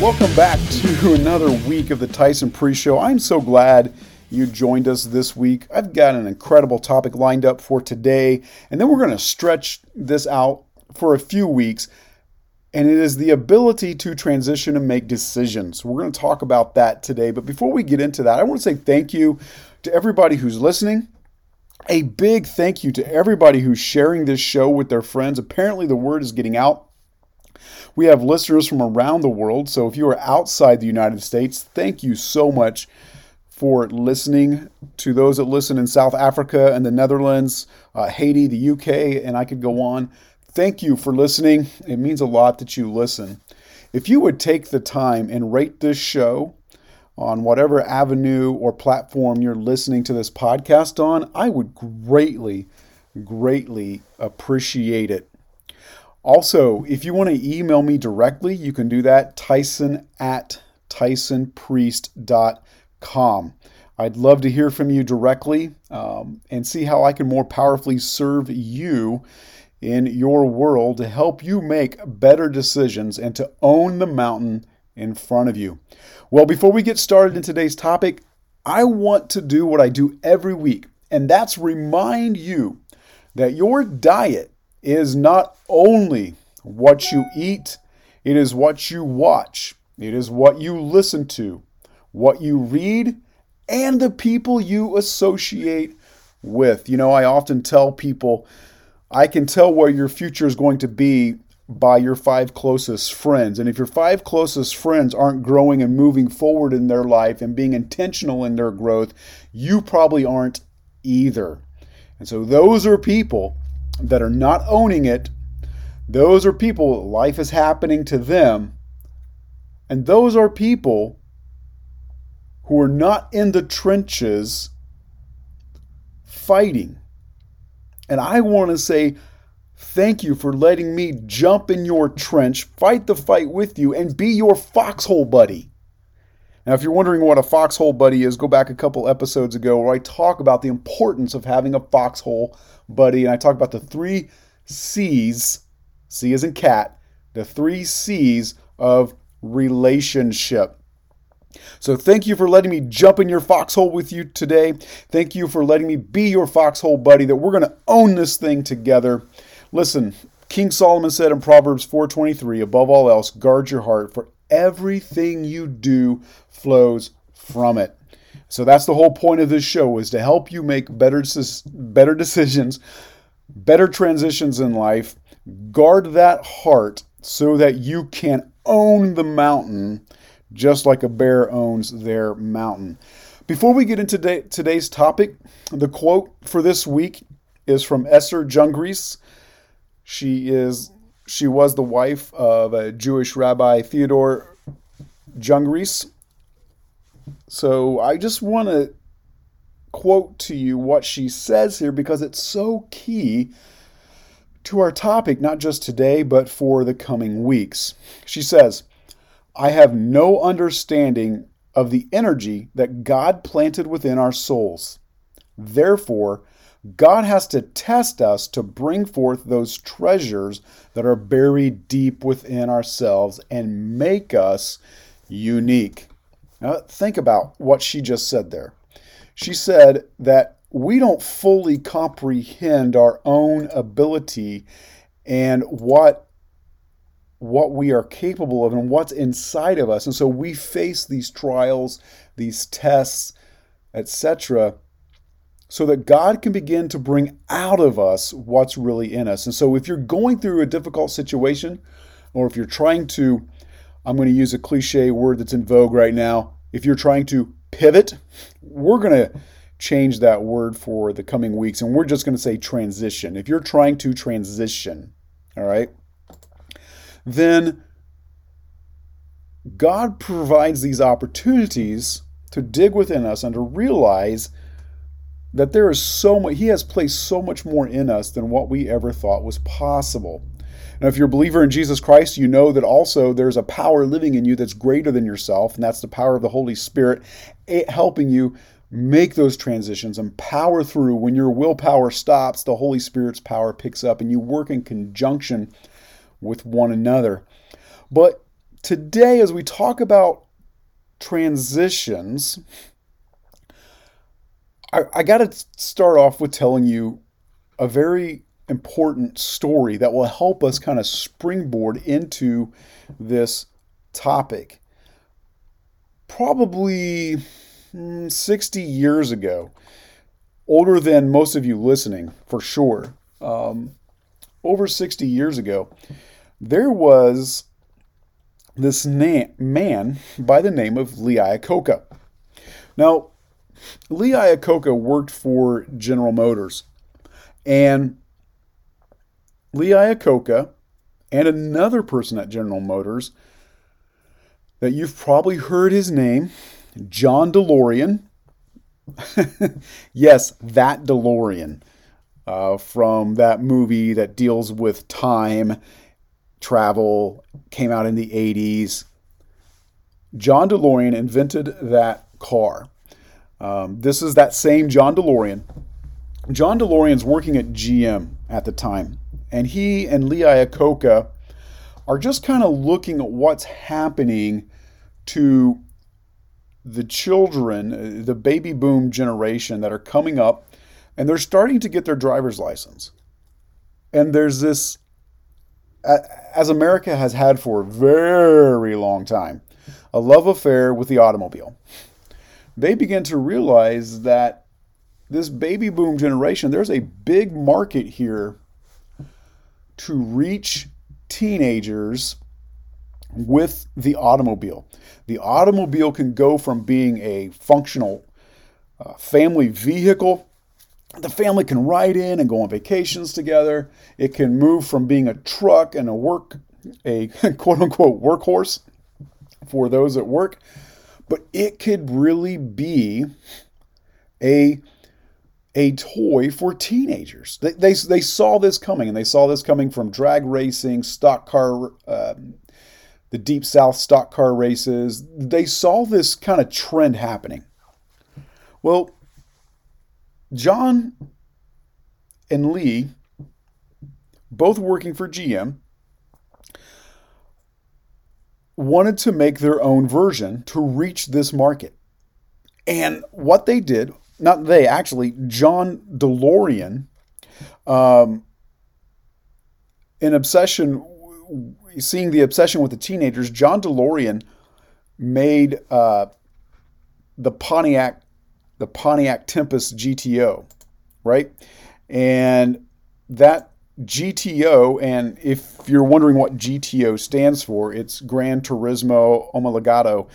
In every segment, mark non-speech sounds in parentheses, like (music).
Welcome back to another week of the Tyson Priest Show. I'm so glad you joined us this week. I've got an incredible topic lined up for today, and then we're going to stretch this out for a few weeks. And it is the ability to transition and make decisions. We're going to talk about that today. But before we get into that, I want to say thank you to everybody who's listening. A big thank you to everybody who's sharing this show with their friends. Apparently, the word is getting out. We have listeners from around the world. So if you are outside the United States, thank you so much for listening. To those that listen in South Africa and the Netherlands, uh, Haiti, the UK, and I could go on. Thank you for listening. It means a lot that you listen. If you would take the time and rate this show on whatever avenue or platform you're listening to this podcast on, I would greatly, greatly appreciate it. Also, if you want to email me directly, you can do that, tyson at tysonpriest.com. I'd love to hear from you directly um, and see how I can more powerfully serve you in your world to help you make better decisions and to own the mountain in front of you. Well, before we get started in today's topic, I want to do what I do every week, and that's remind you that your diet is not only what you eat, it is what you watch, it is what you listen to, what you read, and the people you associate with. You know, I often tell people I can tell where your future is going to be by your five closest friends. And if your five closest friends aren't growing and moving forward in their life and being intentional in their growth, you probably aren't either. And so those are people that are not owning it, those are people, life is happening to them. And those are people who are not in the trenches fighting. And I want to say thank you for letting me jump in your trench, fight the fight with you, and be your foxhole buddy. Now, if you're wondering what a foxhole buddy is, go back a couple episodes ago where I talk about the importance of having a foxhole buddy, and I talk about the three C's C is in cat, the three C's of relationship. So, thank you for letting me jump in your foxhole with you today. Thank you for letting me be your foxhole buddy, that we're going to own this thing together. Listen, King Solomon said in Proverbs 4:23, above all else, guard your heart, for everything you do flows from it. So that's the whole point of this show is to help you make better better decisions, better transitions in life. Guard that heart so that you can own the mountain just like a bear owns their mountain. Before we get into today's topic, the quote for this week is from Esther Jungreis. She is she was the wife of a Jewish rabbi Theodore Jungreis, so I just want to quote to you what she says here because it's so key to our topic, not just today, but for the coming weeks. She says, I have no understanding of the energy that God planted within our souls. Therefore, God has to test us to bring forth those treasures that are buried deep within ourselves and make us unique. Now, think about what she just said there. She said that we don't fully comprehend our own ability and what what we are capable of and what's inside of us and so we face these trials these tests etc so that God can begin to bring out of us what's really in us and so if you're going through a difficult situation or if you're trying to I'm going to use a cliche word that's in vogue right now. If you're trying to pivot, we're going to change that word for the coming weeks and we're just going to say transition. If you're trying to transition, all right, then God provides these opportunities to dig within us and to realize that there is so much, He has placed so much more in us than what we ever thought was possible. Now, if you're a believer in Jesus Christ, you know that also there's a power living in you that's greater than yourself, and that's the power of the Holy Spirit helping you make those transitions and power through. When your willpower stops, the Holy Spirit's power picks up and you work in conjunction with one another. But today, as we talk about transitions, I, I got to start off with telling you a very important story that will help us kind of springboard into this topic. Probably hmm, 60 years ago, older than most of you listening, for sure. Um, over 60 years ago, there was this na- man by the name of Lee Iacocca. Now, Lee Iacocca worked for General Motors, and Lee Iacocca and another person at General Motors that you've probably heard his name, John DeLorean. (laughs) yes, that DeLorean uh, from that movie that deals with time travel, came out in the 80s. John DeLorean invented that car. Um, this is that same John DeLorean. John DeLorean's working at GM at the time, and he and Lee Iacocca are just kind of looking at what's happening to the children, uh, the baby boom generation that are coming up, and they're starting to get their driver's license. And there's this as America has had for a very long time, a love affair with the automobile. They begin to realize that this baby boom generation, there's a big market here to reach teenagers with the automobile. The automobile can go from being a functional uh, family vehicle the family can ride in and go on vacations together. It can move from being a truck and a work, a (laughs) quote unquote workhorse for those at work, but it could really be a a toy for teenagers. They, they, they saw this coming, and they saw this coming from drag racing, stock car, uh, the deep south stock car races. They saw this kind of trend happening. Well, John and Lee, both working for GM, wanted to make their own version to reach this market. And what they did, not they, actually, John DeLorean, um, an obsession, seeing the obsession with the teenagers, John DeLorean made uh, the Pontiac the Pontiac Tempest GTO, right? And that GTO, and if you're wondering what GTO stands for, it's Gran Turismo Omologato,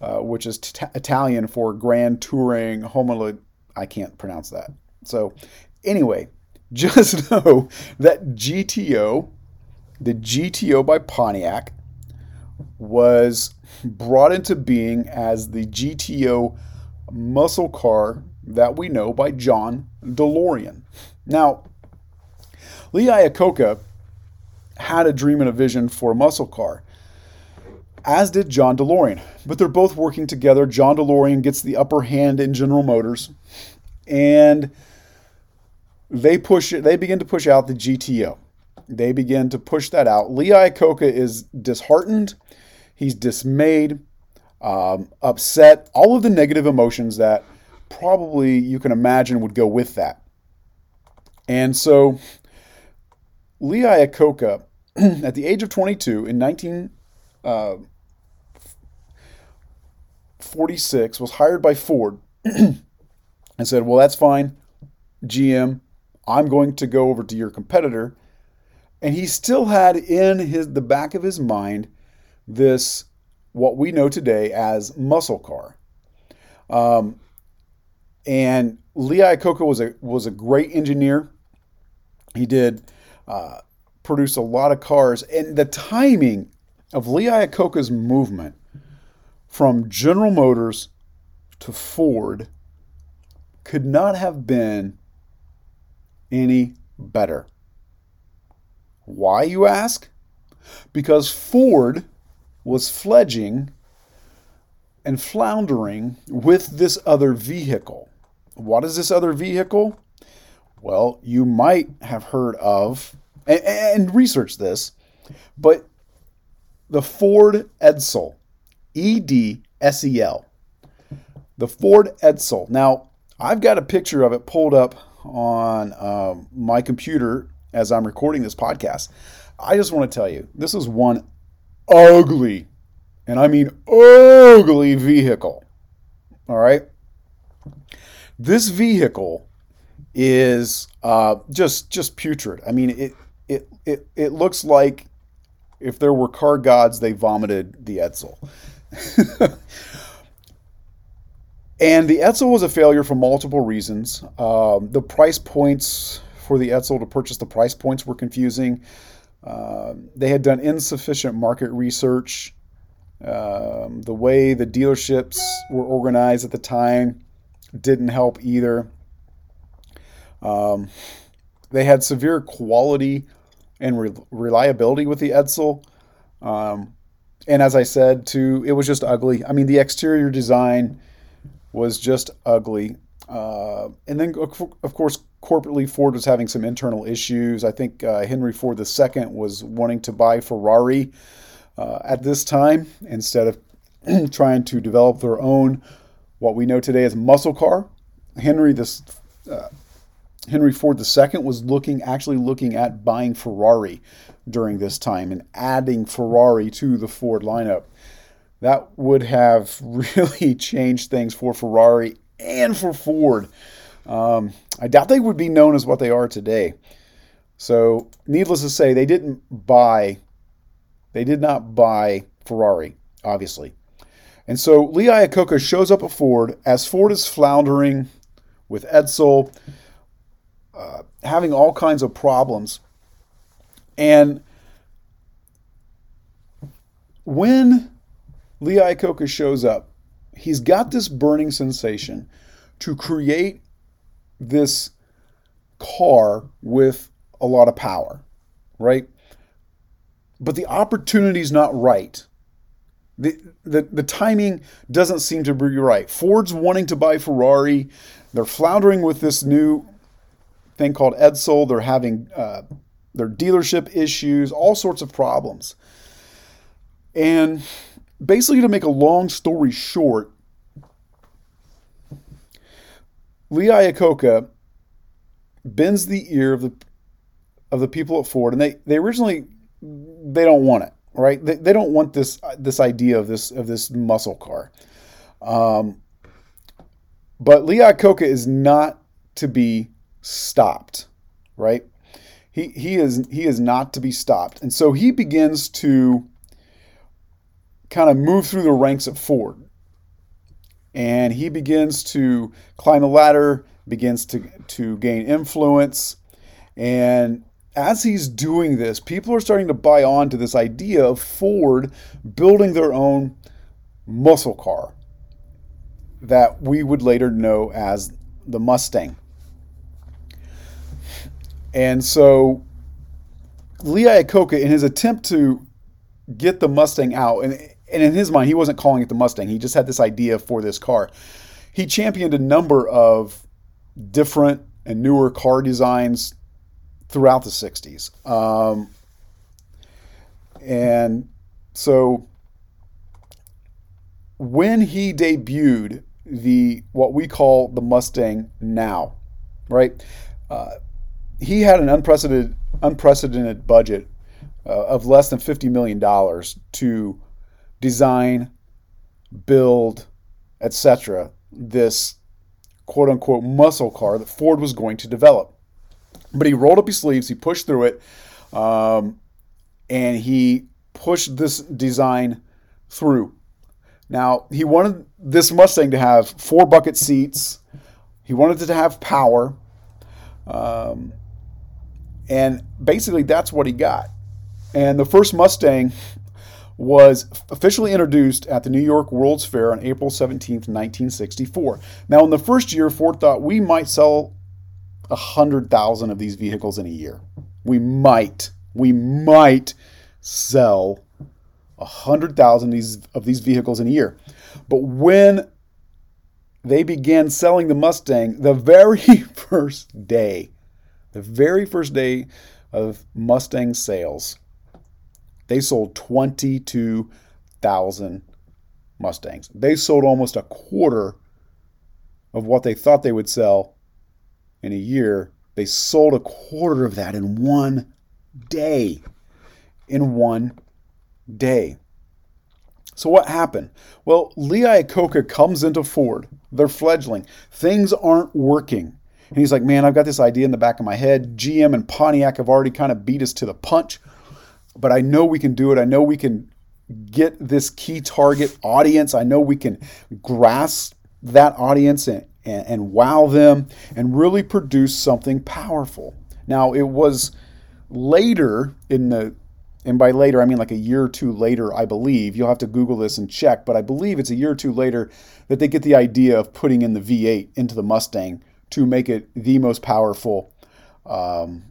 uh, which is t- Italian for Grand Touring Homolog. I can't pronounce that. So, anyway, (laughs) just know that GTO, the GTO by Pontiac, was brought into being as the GTO muscle car that we know by John DeLorean. Now, Lee Iacocca had a dream and a vision for a muscle car, as did John DeLorean. But they're both working together. John DeLorean gets the upper hand in General Motors, and they push it. They begin to push out the GTO. They begin to push that out. Lee Iacocca is disheartened. He's dismayed um, upset, all of the negative emotions that probably you can imagine would go with that. And so Lee Iacocca, (clears throat) at the age of 22 in 1946, uh, was hired by Ford (clears throat) and said, Well, that's fine, GM. I'm going to go over to your competitor. And he still had in his the back of his mind this what we know today as muscle car. Um, and Lee Iacocca was a was a great engineer. He did uh, produce a lot of cars, and the timing of Lee Iacocca's movement from General Motors to Ford could not have been any better. Why, you ask? Because Ford was fledging and floundering with this other vehicle. what is this other vehicle? Well, you might have heard of and, and this, but the Ford Edsel, E D S E L. The Ford Edsel. Now, I've got a picture of it pulled up on um, my computer as I'm recording this podcast. I just want to tell you, this is one ugly, and I mean ugly vehicle. All right. This vehicle is uh, just just putrid. I mean, it it it it looks like if there were car gods, they vomited the Edsel. (laughs) and the Edsel was a failure for multiple reasons. Um, the price points for the Edsel to purchase the price points were confusing. Uh, they had done insufficient market research. Um, the way the dealerships were organized at the time didn't help either. Um, they had severe quality and re- reliability with the Edsel. Um, and as I said, too, it was just ugly. I mean, the exterior design was just ugly. Uh, and then, of course, corporately, Ford was having some internal issues. I think uh, Henry Ford II was wanting to buy Ferrari uh, at this time instead of (clears throat) trying to develop their own, what we know today as muscle car. Henry this uh, Henry Ford II was looking actually looking at buying Ferrari during this time and adding Ferrari to the Ford lineup. That would have (laughs) really changed things for Ferrari and for Ford. Um, I doubt they would be known as what they are today. So, needless to say, they didn't buy, they did not buy Ferrari, obviously. And so Lee Iacocca shows up at Ford as Ford is floundering with Edsel uh, having all kinds of problems. And when Lee Iacocca shows up, he's got this burning sensation to create this car with a lot of power, right? But the opportunity's not right. The, the, the timing doesn't seem to be right. Ford's wanting to buy Ferrari. They're floundering with this new thing called Edsel. They're having uh, their dealership issues, all sorts of problems. And basically, to make a long story short, Lee Iacocca bends the ear of the of the people at Ford, and they they originally they don't want it, right? They, they don't want this this idea of this of this muscle car. Um, but Lee Iacocca is not to be stopped, right? He, he is he is not to be stopped. And so he begins to kind of move through the ranks at Ford. And he begins to climb the ladder, begins to, to gain influence. And as he's doing this, people are starting to buy on to this idea of Ford building their own muscle car that we would later know as the Mustang. And so Lee Iacocca, in his attempt to get the Mustang out, and, and in his mind, he wasn't calling it the Mustang, he just had this idea for this car. He championed a number of different and newer car designs throughout the 60s. Um, and so when he debuted the what we call the Mustang now, right? Uh, he had an unprecedented unprecedented budget uh, of less than fifty million dollars to design, build, etc. This quote unquote muscle car that Ford was going to develop. But he rolled up his sleeves, he pushed through it, um, and he pushed this design through. Now, he wanted this Mustang to have four bucket seats. He wanted it to have power. Um, and basically, that's what he got. And the first Mustang was officially introduced at the New York World's Fair on April 17, 1964. Now, in the first year, Ford thought we might sell 100,000 of these vehicles in a year. We might, we might sell 100,000 of these, of these vehicles in a year. But when they began selling the Mustang the very (laughs) first day. The very first day of Mustang sales, they sold 22,000 Mustangs. They sold almost a quarter of what they thought they would sell in a year. They sold a quarter of that in one day. In one day. So what happened? Well, Lee Iacocca comes into Ford. They're fledgling. Things aren't working. And he's like, man, I've got this idea in the back of my head. GM and Pontiac have already kind of beat us to the punch, but I know we can do it. I know we can get this key target audience. I know we can grasp that audience and, and, and wow them and really produce something powerful. Now, it was later in the and by later I mean like a year or two later, I believe. You'll have to Google this and check, but I believe it's a year or two later that they get the idea of putting in the V8 into the Mustang to make it the most powerful um,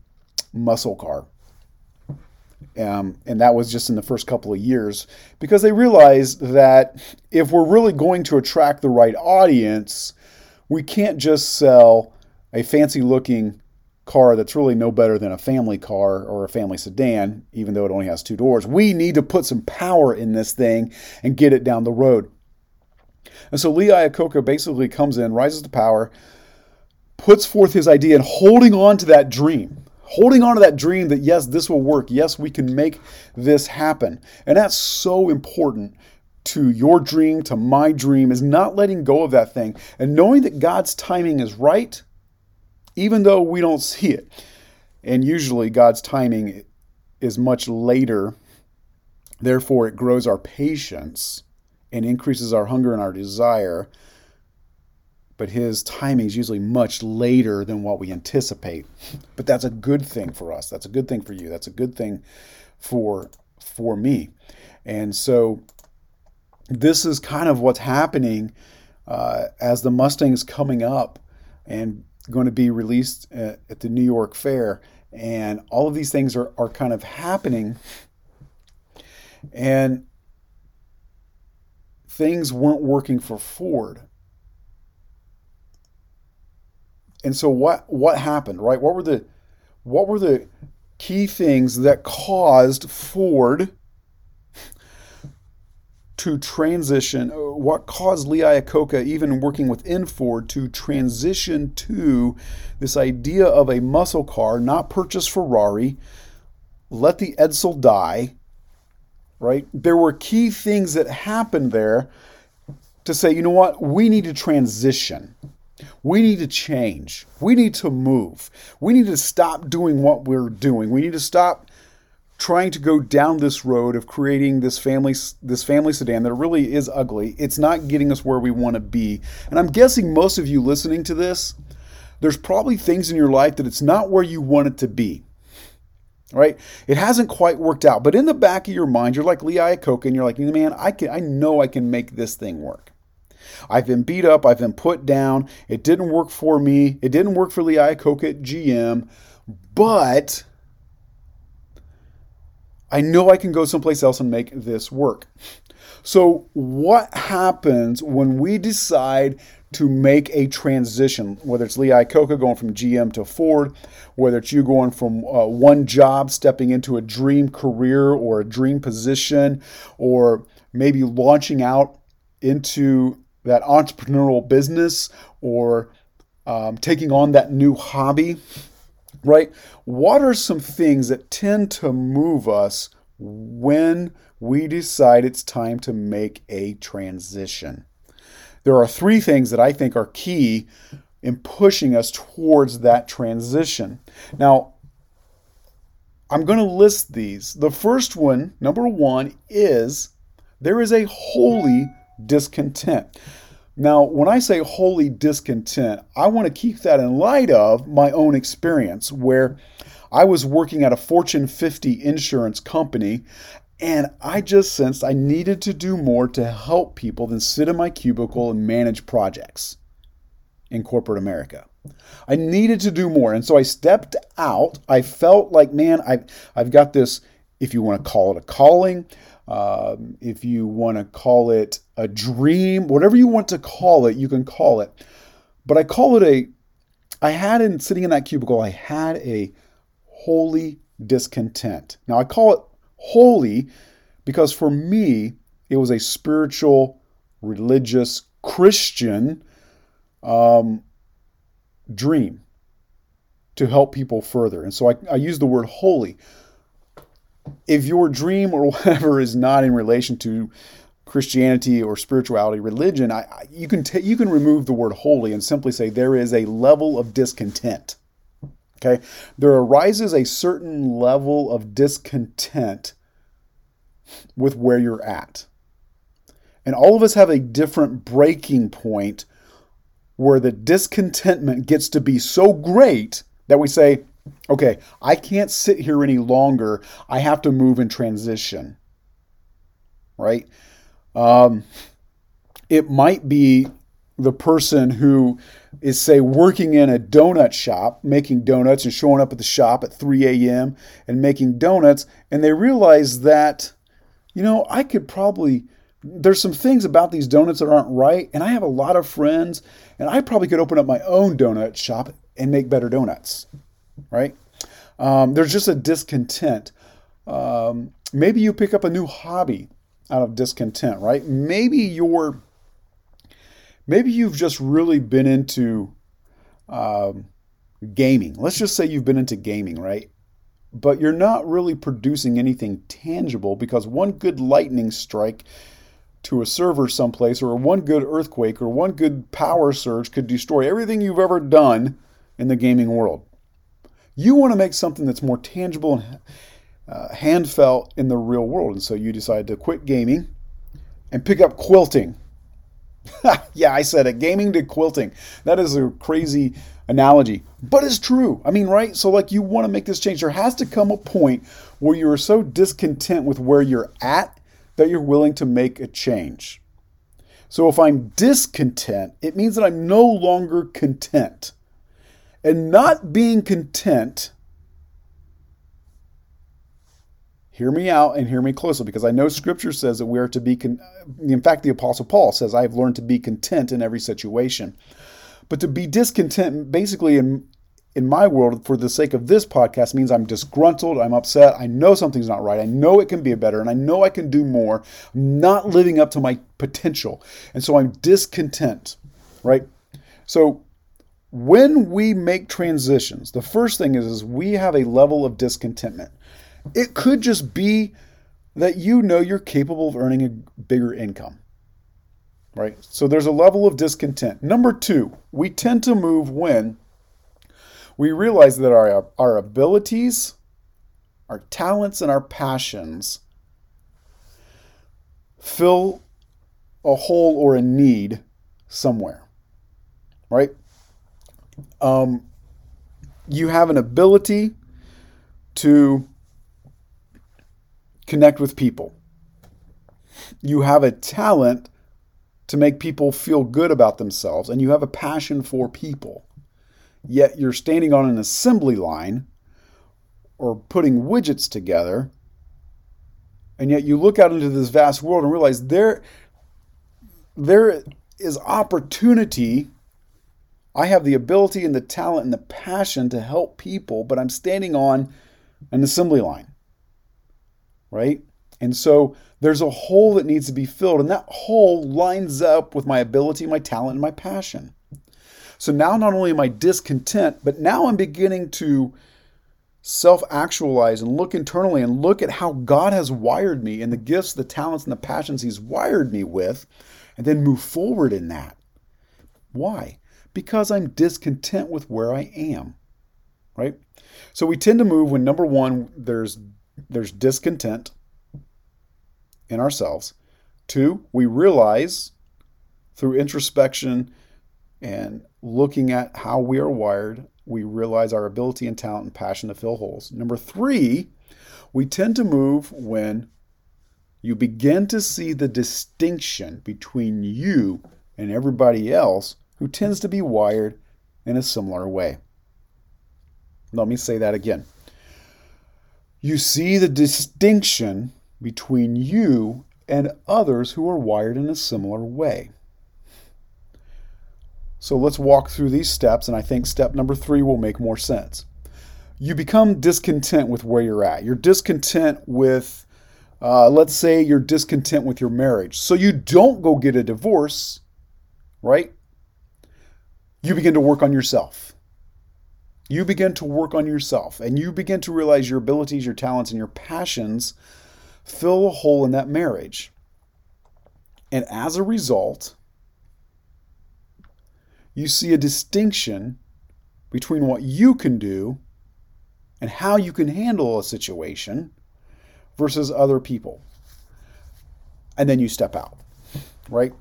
muscle car. Um, and that was just in the first couple of years because they realized that if we're really going to attract the right audience, we can't just sell a fancy looking car that's really no better than a family car or a family sedan, even though it only has two doors. We need to put some power in this thing and get it down the road. And so Lee Iacocca basically comes in, rises to power, puts forth his idea, and holding on to that dream, holding on to that dream that yes, this will work. Yes, we can make this happen. And that's so important to your dream, to my dream, is not letting go of that thing and knowing that God's timing is right even though we don't see it. And usually God's timing is much later. Therefore, it grows our patience and increases our hunger and our desire. But His timing is usually much later than what we anticipate. But that's a good thing for us. That's a good thing for you. That's a good thing for for me. And so, this is kind of what's happening uh, as the Mustang's coming up and going to be released at, at the New York Fair. And all of these things are, are kind of happening. And things weren't working for Ford. And so what what happened, right? What were the what were the key things that caused Ford to transition, uh, what caused Lee Iacocca, even working within Ford, to transition to this idea of a muscle car, not purchase Ferrari, let the Edsel die, right? There were key things that happened there to say, you know what, we need to transition. We need to change. We need to move. We need to stop doing what we're doing. We need to stop trying to go down this road of creating this family this family sedan that really is ugly. It's not getting us where we want to be. And I'm guessing most of you listening to this, there's probably things in your life that it's not where you want it to be. Right? It hasn't quite worked out. But in the back of your mind, you're like Lee Iacocca and you're like, man, I can I know I can make this thing work. I've been beat up, I've been put down. It didn't work for me. It didn't work for Lee Iacocca at GM, but I know I can go someplace else and make this work. So, what happens when we decide to make a transition, whether it's Lee Iacocca going from GM to Ford, whether it's you going from uh, one job stepping into a dream career or a dream position, or maybe launching out into that entrepreneurial business or um, taking on that new hobby? right? What are some things that tend to move us when we decide it's time to make a transition? There are three things that I think are key in pushing us towards that transition. Now, I'm going to list these. The first one, number one, is there is a holy discontent. Now, when I say holy discontent, I want to keep that in light of my own experience where I was working at a Fortune 50 insurance company and I just sensed I needed to do more to help people than sit in my cubicle and manage projects in corporate America. I needed to do more. And so I stepped out. I felt like, man, I've, I've got this, if you want to call it a calling, um, if you want to call it a dream, whatever you want to call it, you can call it. But I call it a, I had in sitting in that cubicle, I had a holy discontent. Now I call it holy because for me, it was a spiritual, religious, Christian um, dream to help people further. And so I, I use the word holy if your dream or (laughs) whatever is not in relation to Christianity or spirituality, religion, I, I, you can t- you can remove the word holy and simply say there is a level of discontent. Okay, there arises a certain level of discontent with where you're at, and all of us have a different breaking point where the discontentment gets to be so great that we say, okay, I can't sit here any longer. I have to move and transition. Right? Um, it might be the person who is, say, working in a donut shop, making donuts and showing up at the shop at 3 a.m. and making donuts, and they realize that, you know, I could probably there's some things about these donuts that aren't right and i have a lot of friends and i probably could open up my own donut shop and make better donuts right? Um, there's just a discontent. Um, maybe you pick up a new hobby out of discontent, right? Maybe you're, maybe you've just really been into um, gaming. Let's just say you've been into gaming, right? But you're not really producing anything tangible because one good lightning strike to a server someplace, or one good earthquake, or one good power surge could destroy everything you've ever done in the gaming world. You want to make something that's more tangible and uh, hand felt in the real world. And so you decide to quit gaming and pick up quilting. (laughs) yeah, I said it. Gaming to quilting. That is a crazy analogy, but it's true. I mean, right? So, like, you want to make this change. There has to come a point where you are so discontent with where you're at that you're willing to make a change. So, if I'm discontent, it means that I'm no longer content. And not being content, hear me out and hear me closely because I know scripture says that we are to be, con- in fact, the Apostle Paul says, I have learned to be content in every situation. But to be discontent, basically, in in my world, for the sake of this podcast, means I'm disgruntled, I'm upset, I know something's not right, I know it can be better, and I know I can do more. Not living up to my potential. And so I'm discontent, right? So when we make transitions, the first thing is, is we have a level of discontentment. It could just be that you know you're capable of earning a bigger income. Right? So there's a level of discontent. Number two, we tend to move when we realize that our, our abilities, our talents, and our passions fill a hole or a need somewhere. Right? Um, you have an ability to connect with people. You have a talent to make people feel good about themselves, and you have a passion for people. Yet you're standing on an assembly line or putting widgets together, and yet you look out into this vast world and realize there, there is opportunity I have the ability and the talent and the passion to help people, but I'm standing on an assembly line. Right? And so there's a hole that needs to be filled, and that hole lines up with my ability, my talent, and my passion. So now not only am I discontent, but now I'm beginning to self actualize and look internally and look at how God has wired me and the gifts, the talents, and the passions He's wired me with, and then move forward in that. Why? Because I'm discontent with where I am. Right? So we tend to move when number 1 there's there's discontent in ourselves. Two, we realize through introspection and looking at how we are wired, we realize our ability and talent and passion to fill holes. Number three, we tend to move when you begin to see the distinction between you and everybody else who tends to be wired in a similar way. Let me say that again. You see the distinction between you and others who are wired in a similar way. So let's walk through these steps, and I think step number three will make more sense. You become discontent with where you're at. You're discontent with, uh, let's say, you're discontent with your marriage. So you don't go get a divorce, right? You begin to work on yourself. You begin to work on yourself, and you begin to realize your abilities, your talents, and your passions fill a hole in that marriage. And as a result, you see a distinction between what you can do and how you can handle a situation versus other people. And then you step out, right?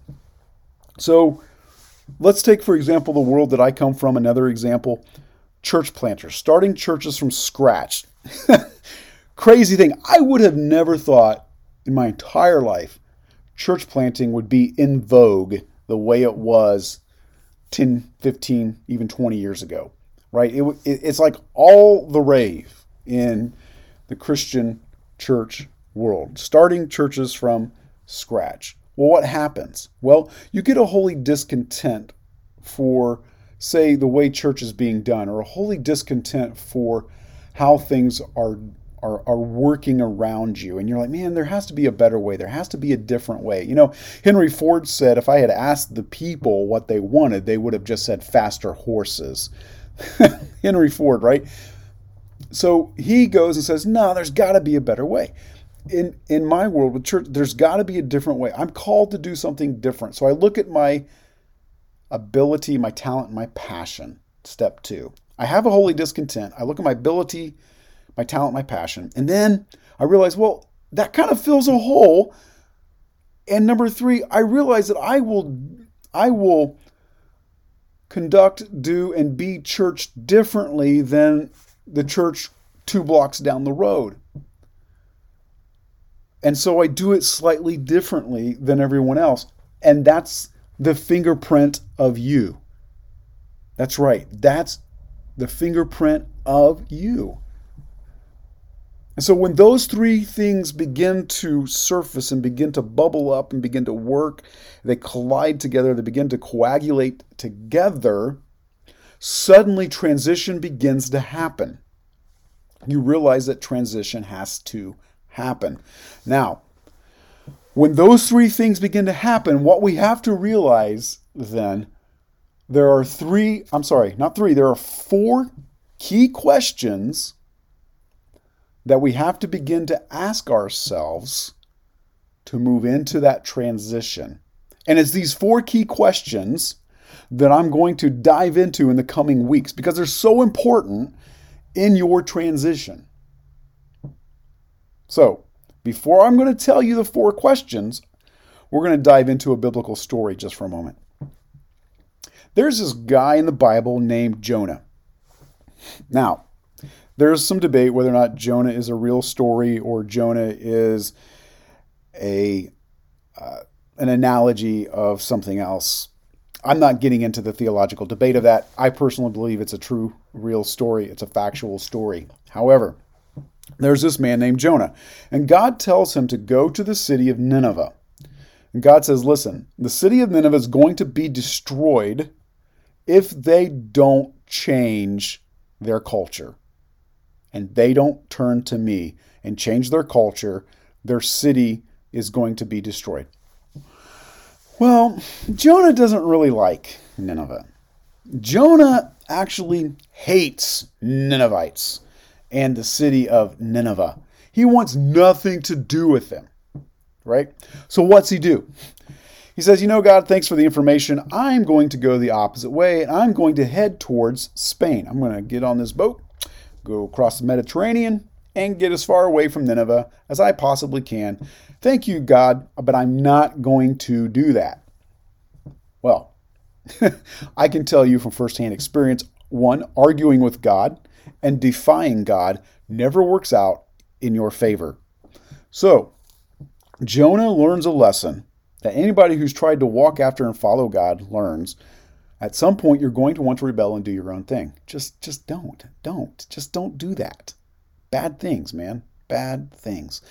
So let's take, for example, the world that I come from, another example church planters, starting churches from scratch. (laughs) Crazy thing. I would have never thought in my entire life church planting would be in vogue the way it was 10, 15, even 20 years ago, right? It, it, it's like all the rave in the Christian church world, starting churches from scratch. Well, what happens? Well, you get a holy discontent for, say, the way church is being done, or a holy discontent for how things are are, are working around you. And you're like man there has to be a better way. There has to be a different way. You know henry ford said if i had asked the people what they wanted they would have just said faster horses. (laughs) Henry ford right? So he goes and says no there's got to be a better way in in my world with church there's got to be a different way i'm called to do something different so i look at my ability my talent my passion step two i have a holy discontent i look at my ability my talent, my passion. And then I realize, well, that kind of fills a hole. And number three, I realize that I will, I will conduct, do, and be church differently than the church two blocks down the road. And so I do it slightly differently than everyone else. And that's the fingerprint of you. That's right. That's the fingerprint of you. And so when those three things begin to surface and begin to bubble up and begin to work, they collide together, they begin to coagulate together, suddenly transition begins to happen. You realize that transition has to happen. Now, when those three things begin to happen, what we have to realize then, there are three, I'm sorry, not three, there are four key questions that we have to begin to ask ourselves to move into that transition. And it's these four key questions that I'm going to dive into in the coming weeks because they're so important in your transition. So, before I'm going to tell you the four questions, we're going to dive into a biblical story just for a moment. There's this guy in the Bible named Jonah. Now, there's some debate whether or not Jonah is a real story or Jonah is a uh, an analogy of something else. I'm not getting into the theological debate of that. I personally believe it's a true, real story. It's a factual story. However, there's this man named Jonah, and God tells him to go to the city of Nineveh. And God says, Listen, the city of Nineveh is going to be destroyed if they don't change their culture and they don't turn to me and change their culture, their city is going to be destroyed. Well, Jonah doesn't really like Nineveh. Jonah actually hates Ninevites and the city of Nineveh. He wants nothing to do with them, right? So, what's he do? He says, You know, God, thanks for the information. I'm going to go the opposite way and I'm going to head towards Spain. I'm going to get on this boat go across the Mediterranean, and get as far away from Nineveh as I possibly can. Thank you, God, but I'm not going to do that. Well, (laughs) I can tell you from firsthand experience one, arguing with God and defying God never works out in your favor. So, Jonah learns a lesson that anybody who's tried to walk after and follow God learns at some point, you're going to want to rebel and do your own thing. Just, just don't. Don't. Just don't do that. Bad things, man. Bad things.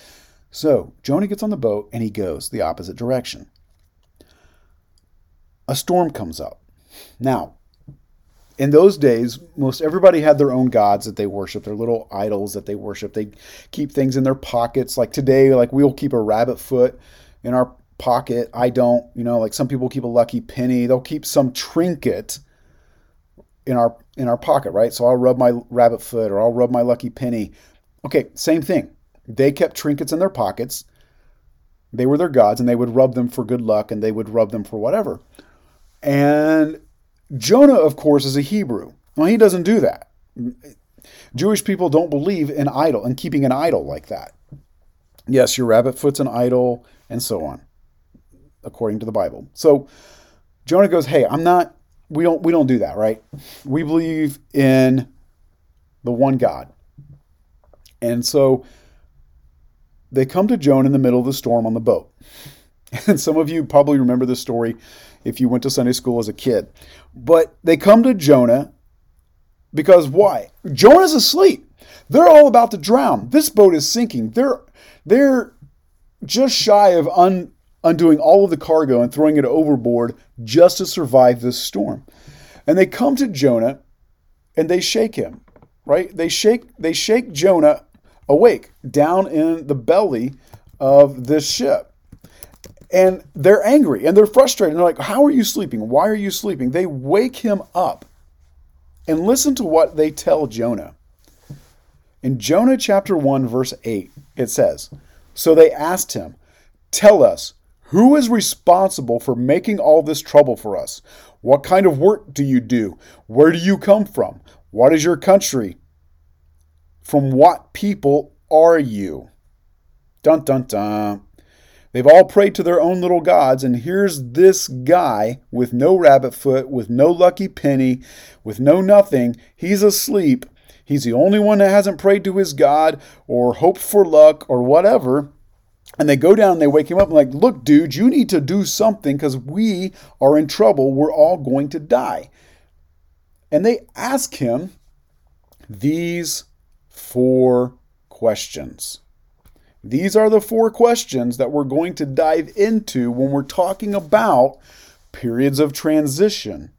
So Jonah gets on the boat and he goes the opposite direction. A storm comes up. Now, in those days, most everybody had their own gods that they worship, their little idols that they worship. They keep things in their pockets. Like today, like we'll keep a rabbit foot in our pocket. I don't, you know, like some people keep a lucky penny. They'll keep some trinket in our in our pocket, right? So I'll rub my rabbit foot or I'll rub my lucky penny. Okay, same thing. They kept trinkets in their pockets. They were their gods and they would rub them for good luck and they would rub them for whatever. And Jonah, of course, is a Hebrew. Well, he doesn't do that. Jewish people don't believe in idol and keeping an idol like that. Yes, your rabbit foot's an idol, and so on, according to the Bible. So Jonah goes, "Hey, I'm not. We don't. We don't do that, right? We believe in the one God." And so they come to Jonah in the middle of the storm on the boat. (laughs) And some of you probably remember this story if you went to Sunday school as a kid. But they come to Jonah because why? Jonah's asleep. They're all about to drown. This boat is sinking. They're they're just shy of un, undoing all of the cargo and throwing it overboard just to survive this storm. And they come to Jonah and they shake him, right? They shake they shake Jonah awake down in the belly of this ship and they're angry and they're frustrated. And they're like, How are you sleeping? Why are you sleeping? They wake him up and listen to what they tell Jonah. In Jonah chapter 1, verse 8, it says, So they asked him, Tell us, who is responsible for making all this trouble for us? What kind of work do you do? Where do you come from? What is your country? From what people are you? Dun dun dun. They've all prayed to their own little gods, and here's this guy with no rabbit foot, with no lucky penny, with no nothing. He's asleep. He's the only one that hasn't prayed to his God or hoped for luck or whatever. And they go down and they wake him up and like, look, dude, you need to do something because we are in trouble. We're all going to die. And they ask him these four questions. These are the four questions that we're going to dive into when we're talking about periods of transition.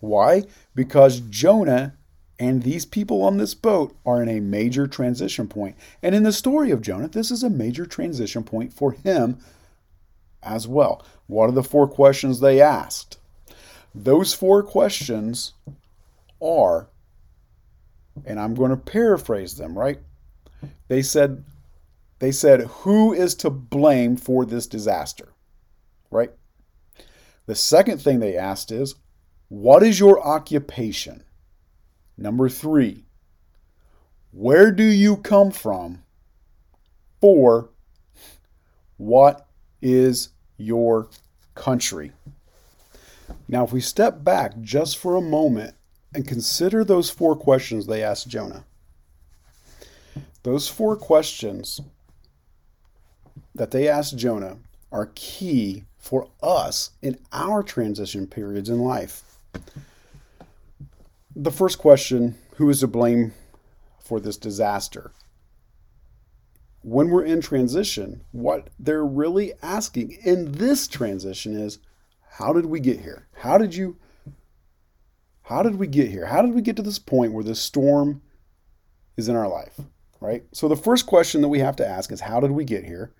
Why? Because Jonah and these people on this boat are in a major transition point. And in the story of Jonah, this is a major transition point for him as well. What are the four questions they asked? Those four questions are, and I'm going to paraphrase them, right? They said, they said, Who is to blame for this disaster? Right? The second thing they asked is, What is your occupation? Number three, Where do you come from? Four, What is your country? Now, if we step back just for a moment and consider those four questions they asked Jonah, those four questions that they asked Jonah are key for us in our transition periods in life. The first question who is to blame for this disaster? When we're in transition, what they're really asking in this transition is how did we get here? How did you how did we get here? How did we get to this point where this storm is in our life? Right? So the first question that we have to ask is how did we get here?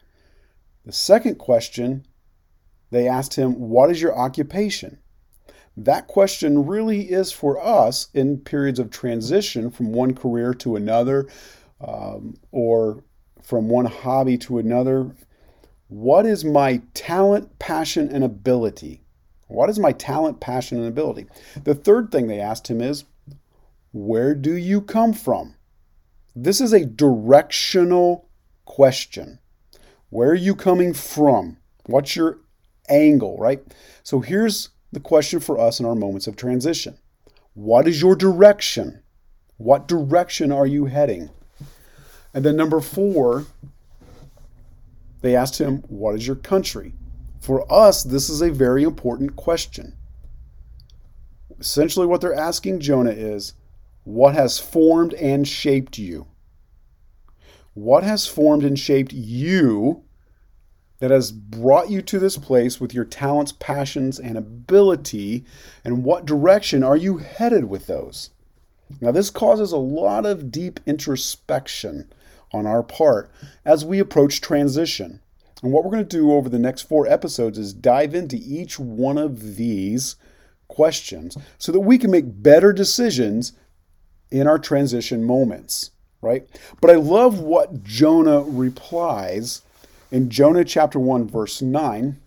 The second question, they asked him, What is your occupation? That question really is for us in periods of transition from one career to another um, or from one hobby to another. What is my talent, passion, and ability? What is my talent, passion, and ability? The third thing they asked him is, Where do you come from? This is a directional question. Where are you coming from? What's your angle, right? So here's the question for us in our moments of transition What is your direction? What direction are you heading? And then number four, they asked him, What is your country? For us, this is a very important question. Essentially, what they're asking Jonah is, What has formed and shaped you? What has formed and shaped you that has brought you to this place with your talents, passions, and ability? And what direction are you headed with those? Now, this causes a lot of deep introspection on our part as we approach transition. And what we're going to do over the next four episodes is dive into each one of these questions so that we can make better decisions in our transition moments, right? But I love what Jonah replies in Jonah chapter 1, verse 9.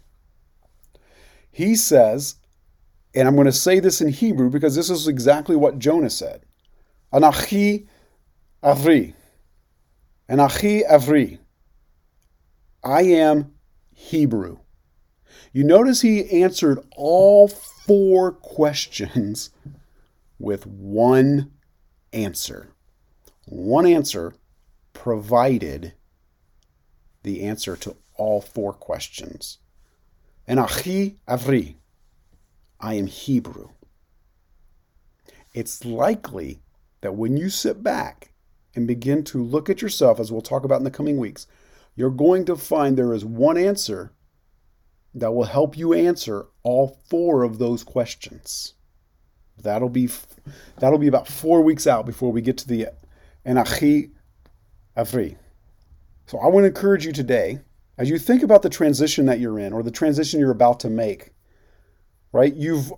He says, and I'm going to say this in Hebrew because this is exactly what Jonah said. Anachi avri. Anachi avri. I am Hebrew. You notice he answered all four questions with one answer. One answer provided the answer to all four questions. Enachi Avri, I am Hebrew. It's likely that when you sit back and begin to look at yourself, as we'll talk about in the coming weeks, you're going to find there is one answer that will help you answer all four of those questions. That'll be that'll be about four weeks out before we get to the Enachi Avri. So I want to encourage you today, as you think about the transition that you're in or the transition you're about to make, right? You've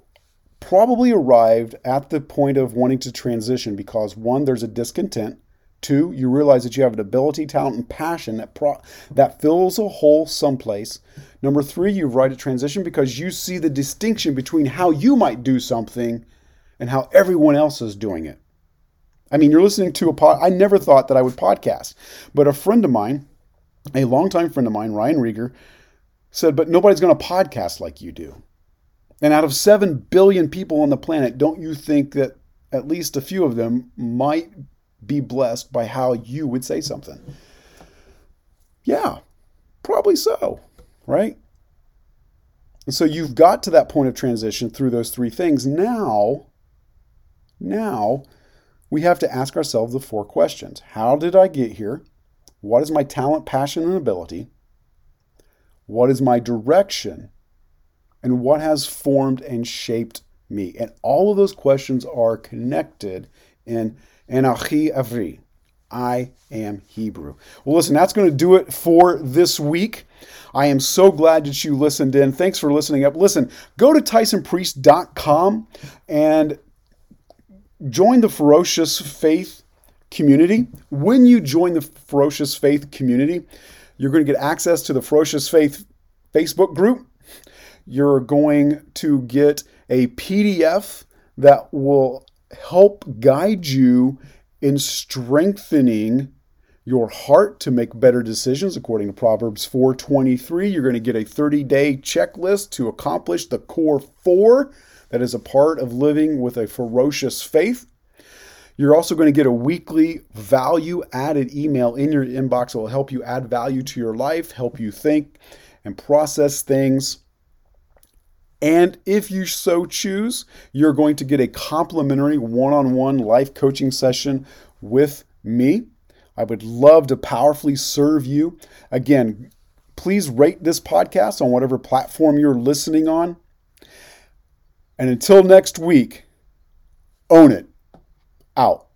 probably arrived at the point of wanting to transition because one, there's a discontent. Two, you realize that you have an ability, talent, and passion that pro- that fills a hole someplace. Number three, you write a transition because you see the distinction between how you might do something and how everyone else is doing it. I mean, you're listening to a pod. I never thought that I would podcast, but a friend of mine, a longtime friend of mine, Ryan Rieger, said, "But nobody's going to podcast like you do." And out of seven billion people on the planet, don't you think that at least a few of them might be blessed by how you would say something. Yeah, probably so, right? And so you've got to that point of transition through those three things. Now, now we have to ask ourselves the four questions. How did I get here? What is my talent, passion, and ability? What is my direction? And what has formed and shaped me? And all of those questions are connected in Anachi Avri. I am Hebrew. Well, listen, that's going to do it for this week. I am so glad that you listened in. Thanks for listening up. Listen, go to tysonpriest.com and join the Ferocious Faith community. When you join the Ferocious Faith community, you're going to get access to the Ferocious Faith Facebook group. You're going to get a PDF that will help guide you in strengthening your heart to make better decisions according to Proverbs 4:23 you're going to get a 30-day checklist to accomplish the core 4 that is a part of living with a ferocious faith you're also going to get a weekly value added email in your inbox that will help you add value to your life, help you think and process things and if you so choose, you're going to get a complimentary one on one life coaching session with me. I would love to powerfully serve you. Again, please rate this podcast on whatever platform you're listening on. And until next week, own it. Out.